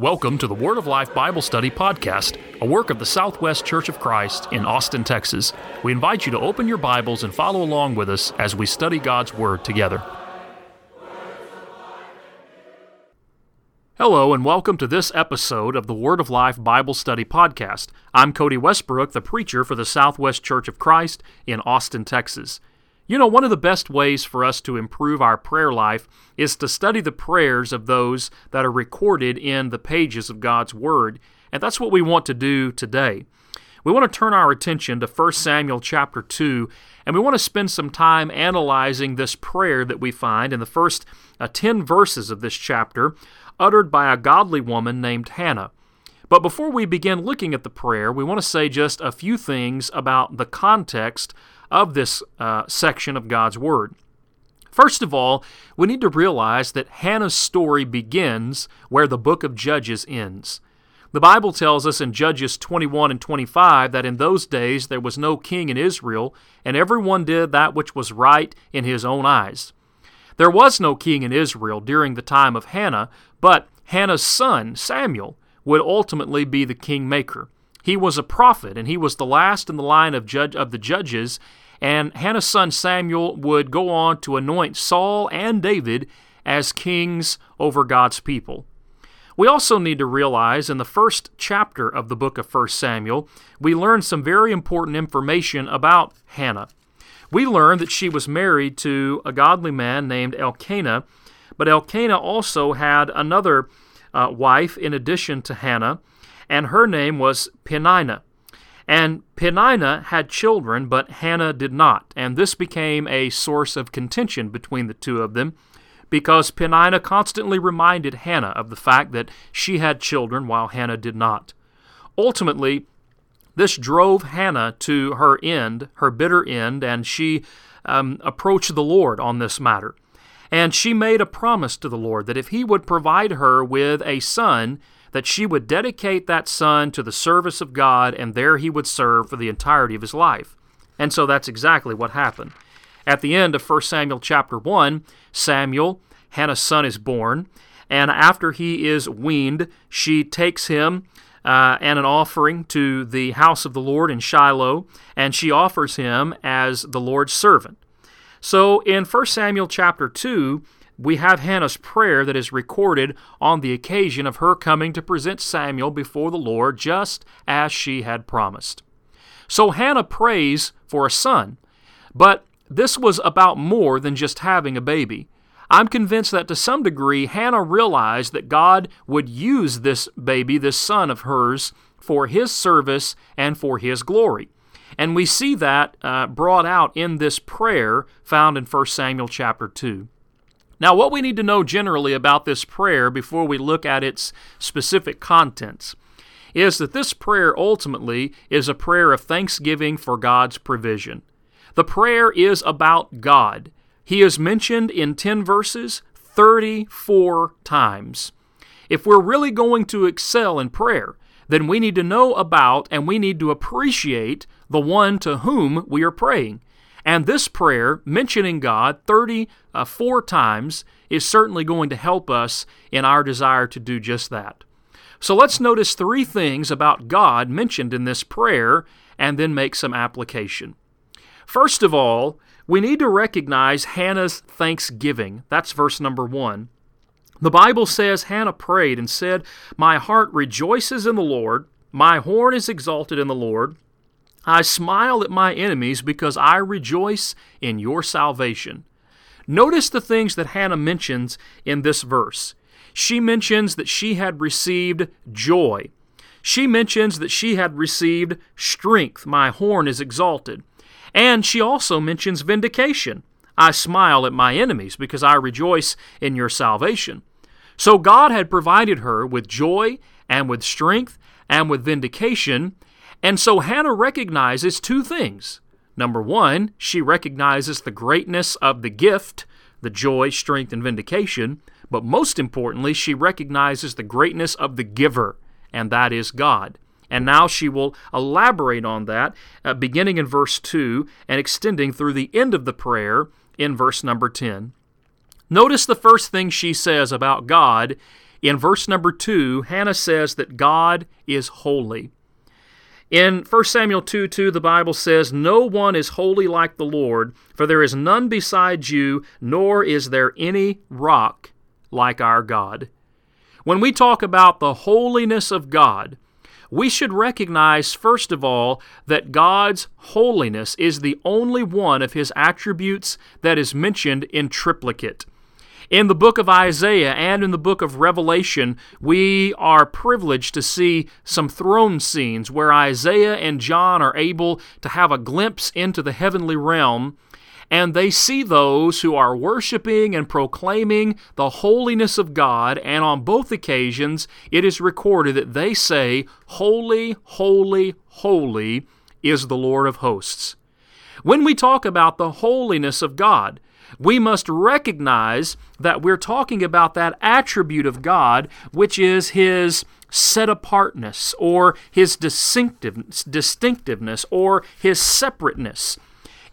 Welcome to the Word of Life Bible Study Podcast, a work of the Southwest Church of Christ in Austin, Texas. We invite you to open your Bibles and follow along with us as we study God's Word together. Hello, and welcome to this episode of the Word of Life Bible Study Podcast. I'm Cody Westbrook, the preacher for the Southwest Church of Christ in Austin, Texas. You know, one of the best ways for us to improve our prayer life is to study the prayers of those that are recorded in the pages of God's Word, and that's what we want to do today. We want to turn our attention to 1 Samuel chapter 2, and we want to spend some time analyzing this prayer that we find in the first uh, 10 verses of this chapter, uttered by a godly woman named Hannah. But before we begin looking at the prayer, we want to say just a few things about the context of this uh, section of God's Word. First of all, we need to realize that Hannah's story begins where the book of Judges ends. The Bible tells us in Judges 21 and 25 that in those days there was no king in Israel, and everyone did that which was right in his own eyes. There was no king in Israel during the time of Hannah, but Hannah's son, Samuel, would ultimately be the kingmaker. He was a prophet, and he was the last in the line of, judge, of the judges, and Hannah's son Samuel would go on to anoint Saul and David as kings over God's people. We also need to realize in the first chapter of the book of 1 Samuel, we learn some very important information about Hannah. We learn that she was married to a godly man named Elkanah, but Elkanah also had another uh, wife in addition to Hannah, and her name was Peninnah. And Peninnah had children, but Hannah did not, and this became a source of contention between the two of them because Peninnah constantly reminded Hannah of the fact that she had children while Hannah did not. Ultimately, this drove Hannah to her end, her bitter end, and she um, approached the Lord on this matter. And she made a promise to the Lord that if he would provide her with a son, that she would dedicate that son to the service of God, and there he would serve for the entirety of his life. And so that's exactly what happened. At the end of 1 Samuel chapter 1, Samuel, Hannah's son, is born, and after he is weaned, she takes him uh, and an offering to the house of the Lord in Shiloh, and she offers him as the Lord's servant. So in 1 Samuel chapter 2, we have Hannah's prayer that is recorded on the occasion of her coming to present Samuel before the Lord just as she had promised. So Hannah prays for a son, but this was about more than just having a baby. I'm convinced that to some degree Hannah realized that God would use this baby, this son of hers, for his service and for his glory. And we see that uh, brought out in this prayer found in 1 Samuel chapter 2. Now, what we need to know generally about this prayer before we look at its specific contents is that this prayer ultimately is a prayer of thanksgiving for God's provision. The prayer is about God. He is mentioned in 10 verses 34 times. If we're really going to excel in prayer, then we need to know about and we need to appreciate the one to whom we are praying. And this prayer, mentioning God 34 times, is certainly going to help us in our desire to do just that. So let's notice three things about God mentioned in this prayer and then make some application. First of all, we need to recognize Hannah's thanksgiving. That's verse number one. The Bible says Hannah prayed and said, My heart rejoices in the Lord, my horn is exalted in the Lord. I smile at my enemies because I rejoice in your salvation. Notice the things that Hannah mentions in this verse. She mentions that she had received joy. She mentions that she had received strength. My horn is exalted. And she also mentions vindication. I smile at my enemies because I rejoice in your salvation. So God had provided her with joy and with strength and with vindication and so Hannah recognizes two things. Number one, she recognizes the greatness of the gift, the joy, strength, and vindication. But most importantly, she recognizes the greatness of the giver, and that is God. And now she will elaborate on that, uh, beginning in verse 2 and extending through the end of the prayer in verse number 10. Notice the first thing she says about God In verse number 2, Hannah says that God is holy. In 1 Samuel 2 2, the Bible says, No one is holy like the Lord, for there is none besides you, nor is there any rock like our God. When we talk about the holiness of God, we should recognize, first of all, that God's holiness is the only one of His attributes that is mentioned in triplicate. In the book of Isaiah and in the book of Revelation, we are privileged to see some throne scenes where Isaiah and John are able to have a glimpse into the heavenly realm and they see those who are worshiping and proclaiming the holiness of God, and on both occasions it is recorded that they say, Holy, holy, holy is the Lord of hosts. When we talk about the holiness of God, we must recognize that we're talking about that attribute of God, which is His set apartness or His distinctiveness, distinctiveness or His separateness.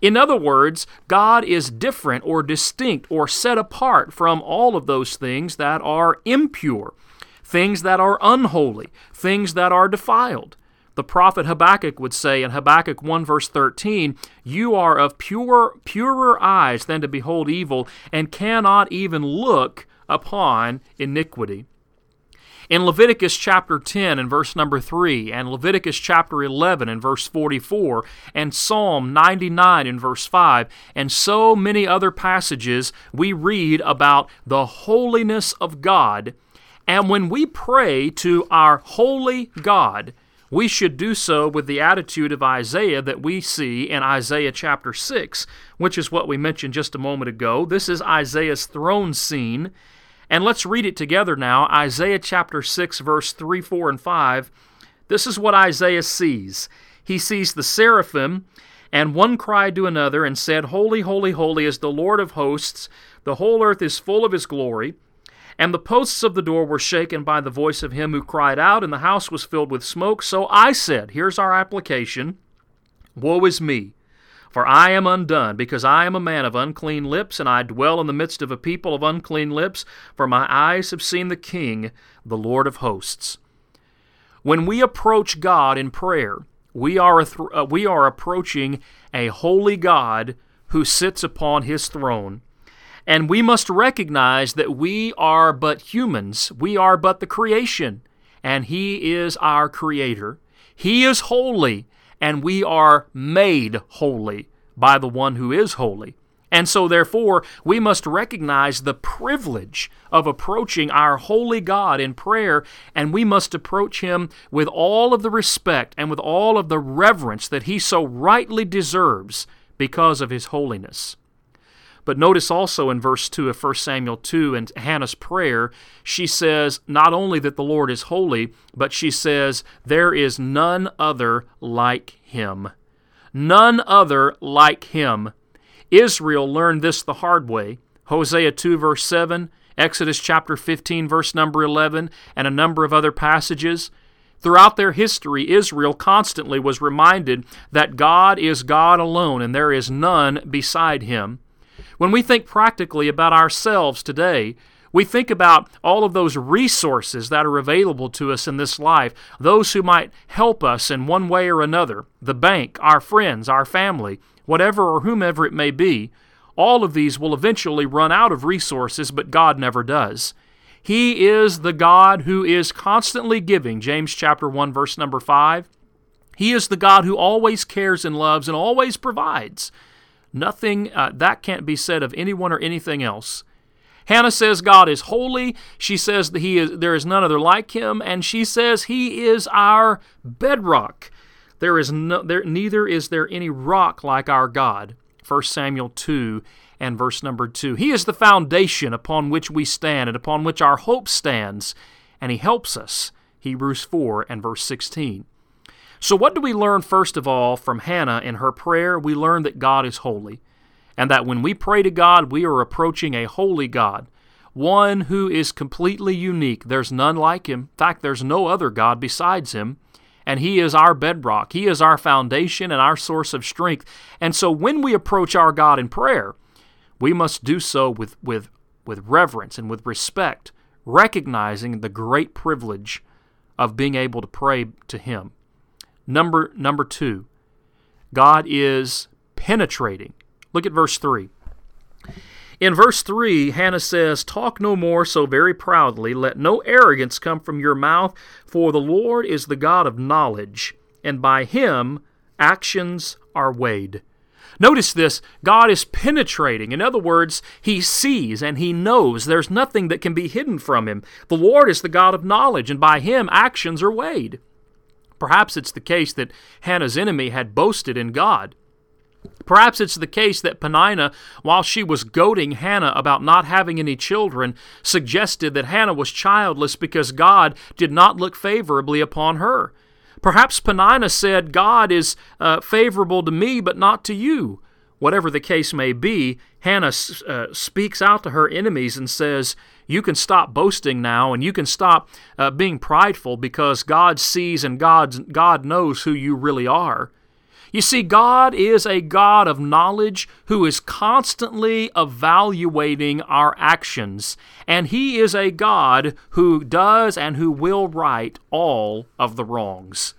In other words, God is different or distinct or set apart from all of those things that are impure, things that are unholy, things that are defiled. The prophet Habakkuk would say in Habakkuk 1 verse 13, You are of pure, purer eyes than to behold evil, and cannot even look upon iniquity. In Leviticus chapter 10 and verse number 3, and Leviticus chapter 11 and verse 44, and Psalm 99 and verse 5, and so many other passages, we read about the holiness of God. And when we pray to our holy God, we should do so with the attitude of Isaiah that we see in Isaiah chapter 6, which is what we mentioned just a moment ago. This is Isaiah's throne scene. And let's read it together now Isaiah chapter 6, verse 3, 4, and 5. This is what Isaiah sees. He sees the seraphim, and one cried to another and said, Holy, holy, holy is the Lord of hosts. The whole earth is full of his glory. And the posts of the door were shaken by the voice of him who cried out, and the house was filled with smoke. So I said, Here's our application Woe is me! For I am undone, because I am a man of unclean lips, and I dwell in the midst of a people of unclean lips, for my eyes have seen the King, the Lord of hosts. When we approach God in prayer, we are, th- uh, we are approaching a holy God who sits upon his throne. And we must recognize that we are but humans. We are but the creation. And He is our Creator. He is holy, and we are made holy by the one who is holy. And so, therefore, we must recognize the privilege of approaching our holy God in prayer, and we must approach Him with all of the respect and with all of the reverence that He so rightly deserves because of His holiness. But notice also in verse 2 of 1 Samuel 2 and Hannah's prayer, she says not only that the Lord is holy, but she says, There is none other like him. None other like him. Israel learned this the hard way. Hosea 2, verse 7, Exodus chapter 15, verse number 11, and a number of other passages. Throughout their history, Israel constantly was reminded that God is God alone and there is none beside him. When we think practically about ourselves today, we think about all of those resources that are available to us in this life, those who might help us in one way or another the bank, our friends, our family, whatever or whomever it may be. All of these will eventually run out of resources, but God never does. He is the God who is constantly giving, James chapter 1 verse number 5. He is the God who always cares and loves and always provides. Nothing uh, that can't be said of anyone or anything else. Hannah says God is holy. She says that he is there is none other like him, and she says he is our bedrock. There is no there neither is there any rock like our God. 1 Samuel 2 and verse number 2. He is the foundation upon which we stand and upon which our hope stands, and he helps us. Hebrews 4 and verse 16. So, what do we learn first of all from Hannah in her prayer? We learn that God is holy, and that when we pray to God, we are approaching a holy God, one who is completely unique. There's none like him. In fact, there's no other God besides him. And he is our bedrock. He is our foundation and our source of strength. And so when we approach our God in prayer, we must do so with, with, with reverence and with respect, recognizing the great privilege of being able to pray to Him. Number, number two, God is penetrating. Look at verse 3. In verse 3, Hannah says, Talk no more so very proudly, let no arrogance come from your mouth, for the Lord is the God of knowledge, and by him actions are weighed. Notice this God is penetrating. In other words, He sees and He knows. There's nothing that can be hidden from Him. The Lord is the God of knowledge, and by Him actions are weighed. Perhaps it's the case that Hannah's enemy had boasted in God. Perhaps it's the case that Peninnah, while she was goading Hannah about not having any children, suggested that Hannah was childless because God did not look favorably upon her. Perhaps Peninnah said, God is uh, favorable to me, but not to you. Whatever the case may be, Hannah uh, speaks out to her enemies and says, You can stop boasting now, and you can stop uh, being prideful because God sees and God, God knows who you really are. You see, God is a God of knowledge who is constantly evaluating our actions, and He is a God who does and who will right all of the wrongs.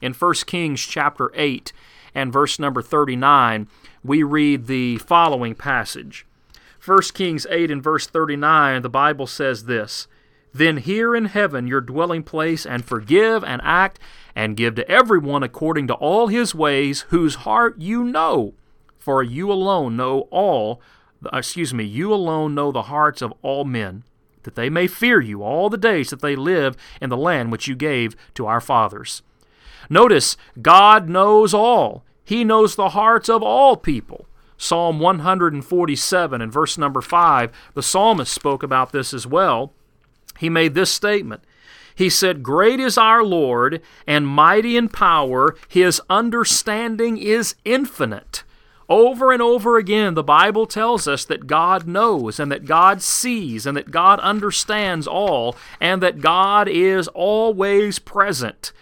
In 1 Kings chapter 8 and verse number 39, we read the following passage. 1 Kings 8 and verse 39, the Bible says this Then hear in heaven your dwelling place, and forgive and act and give to everyone according to all his ways, whose heart you know. For you alone know all, uh, excuse me, you alone know the hearts of all men, that they may fear you all the days that they live in the land which you gave to our fathers. Notice, God knows all. He knows the hearts of all people. Psalm 147 and verse number 5, the psalmist spoke about this as well. He made this statement he said, Great is our Lord, and mighty in power. His understanding is infinite. Over and over again, the Bible tells us that God knows, and that God sees, and that God understands all, and that God is always present.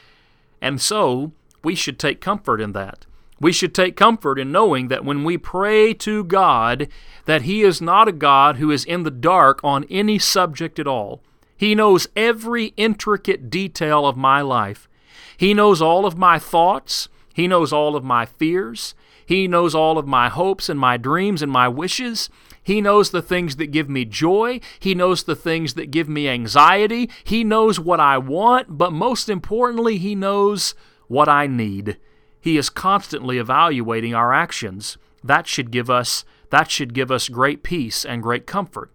And so, we should take comfort in that. We should take comfort in knowing that when we pray to God, that He is not a God who is in the dark on any subject at all. He knows every intricate detail of my life. He knows all of my thoughts. He knows all of my fears. He knows all of my hopes and my dreams and my wishes. He knows the things that give me joy. He knows the things that give me anxiety. He knows what I want, but most importantly, He knows what I need. He is constantly evaluating our actions. That should give us that should give us great peace and great comfort.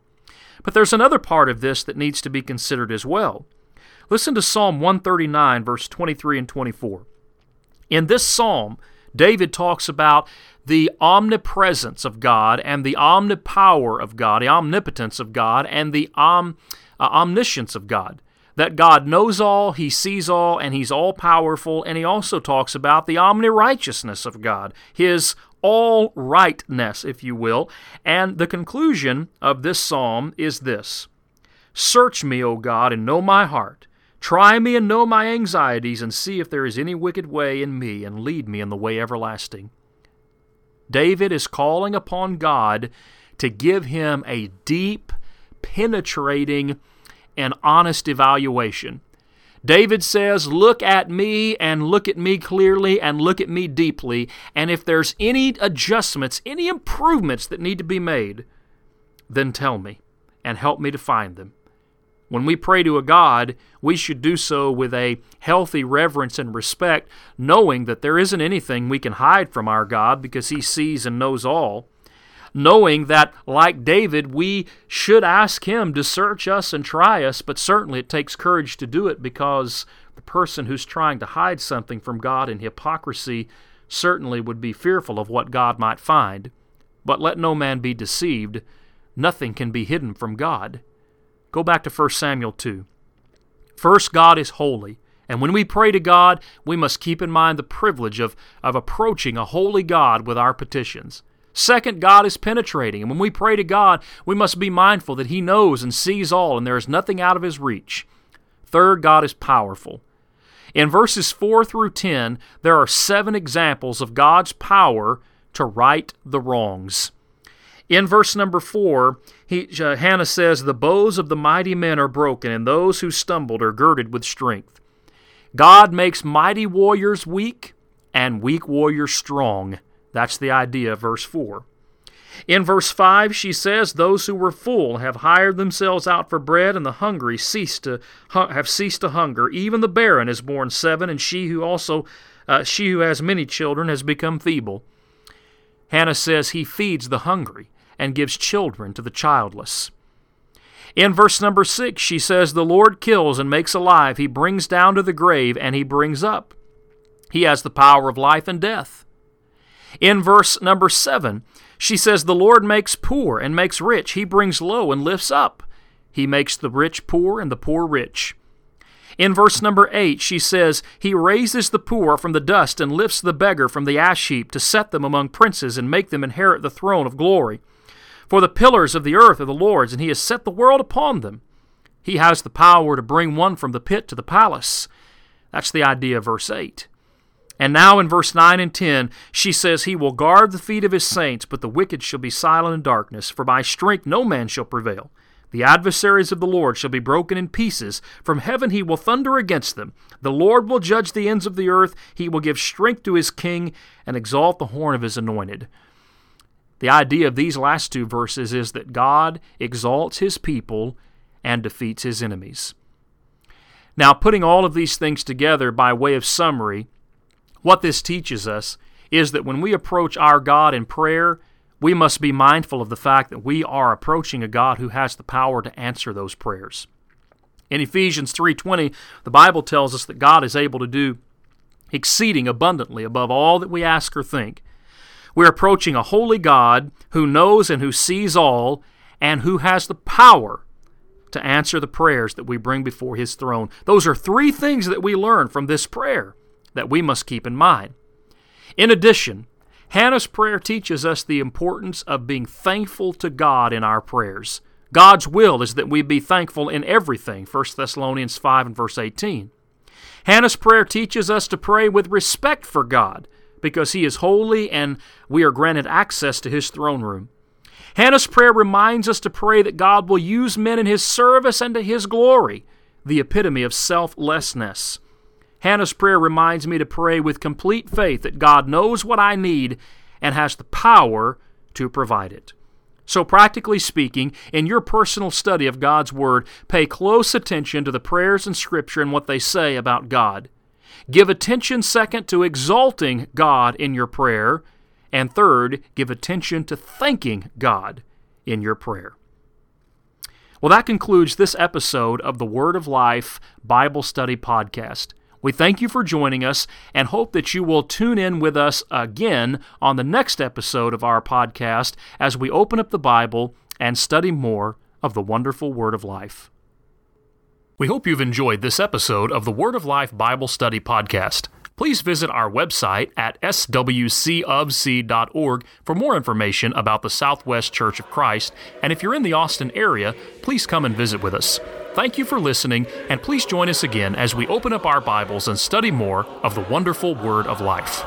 But there's another part of this that needs to be considered as well. Listen to Psalm 139, verse 23 and 24. In this psalm, David talks about the omnipresence of God and the omnipower of God, the omnipotence of God, and the om, uh, omniscience of God. That God knows all, He sees all, and He's all powerful. And He also talks about the omnirighteousness of God, His all rightness, if you will. And the conclusion of this psalm is this Search me, O God, and know my heart. Try me and know my anxieties, and see if there is any wicked way in me, and lead me in the way everlasting. David is calling upon God to give him a deep, penetrating, and honest evaluation. David says, Look at me and look at me clearly and look at me deeply. And if there's any adjustments, any improvements that need to be made, then tell me and help me to find them. When we pray to a God, we should do so with a healthy reverence and respect, knowing that there isn't anything we can hide from our God because He sees and knows all knowing that, like David, we should ask Him to search us and try us, but certainly it takes courage to do it because the person who's trying to hide something from God in hypocrisy certainly would be fearful of what God might find. But let no man be deceived. Nothing can be hidden from God. Go back to 1 Samuel 2. First, God is holy. And when we pray to God, we must keep in mind the privilege of, of approaching a holy God with our petitions. Second, God is penetrating. And when we pray to God, we must be mindful that He knows and sees all, and there is nothing out of His reach. Third, God is powerful. In verses 4 through 10, there are seven examples of God's power to right the wrongs. In verse number 4, he, uh, Hannah says, The bows of the mighty men are broken, and those who stumbled are girded with strength. God makes mighty warriors weak and weak warriors strong. That's the idea of verse 4. In verse 5, she says, Those who were full have hired themselves out for bread, and the hungry cease to, have ceased to hunger. Even the barren has borne seven, and she who also uh, she who has many children has become feeble. Hannah says he feeds the hungry and gives children to the childless. In verse number 6, she says, The Lord kills and makes alive. He brings down to the grave and he brings up. He has the power of life and death. In verse number 7, she says, The Lord makes poor and makes rich. He brings low and lifts up. He makes the rich poor and the poor rich. In verse number 8, she says, He raises the poor from the dust and lifts the beggar from the ash heap to set them among princes and make them inherit the throne of glory. For the pillars of the earth are the Lord's, and He has set the world upon them. He has the power to bring one from the pit to the palace. That's the idea of verse 8. And now in verse 9 and 10, she says, He will guard the feet of His saints, but the wicked shall be silent in darkness, for by strength no man shall prevail. The adversaries of the Lord shall be broken in pieces. From heaven he will thunder against them. The Lord will judge the ends of the earth. He will give strength to his king and exalt the horn of his anointed. The idea of these last two verses is that God exalts his people and defeats his enemies. Now, putting all of these things together by way of summary, what this teaches us is that when we approach our God in prayer, we must be mindful of the fact that we are approaching a God who has the power to answer those prayers. In Ephesians 3:20, the Bible tells us that God is able to do exceeding abundantly above all that we ask or think. We're approaching a holy God who knows and who sees all and who has the power to answer the prayers that we bring before his throne. Those are three things that we learn from this prayer that we must keep in mind. In addition, Hannah's prayer teaches us the importance of being thankful to God in our prayers. God's will is that we be thankful in everything, 1 Thessalonians 5 and verse 18. Hannah's prayer teaches us to pray with respect for God because he is holy and we are granted access to his throne room. Hannah's prayer reminds us to pray that God will use men in his service and to his glory, the epitome of selflessness. Hannah's prayer reminds me to pray with complete faith that God knows what I need and has the power to provide it. So, practically speaking, in your personal study of God's Word, pay close attention to the prayers in Scripture and what they say about God. Give attention, second, to exalting God in your prayer. And third, give attention to thanking God in your prayer. Well, that concludes this episode of the Word of Life Bible Study Podcast. We thank you for joining us and hope that you will tune in with us again on the next episode of our podcast as we open up the Bible and study more of the wonderful Word of Life. We hope you've enjoyed this episode of the Word of Life Bible Study Podcast. Please visit our website at swcofc.org for more information about the Southwest Church of Christ. And if you're in the Austin area, please come and visit with us. Thank you for listening, and please join us again as we open up our Bibles and study more of the wonderful Word of Life.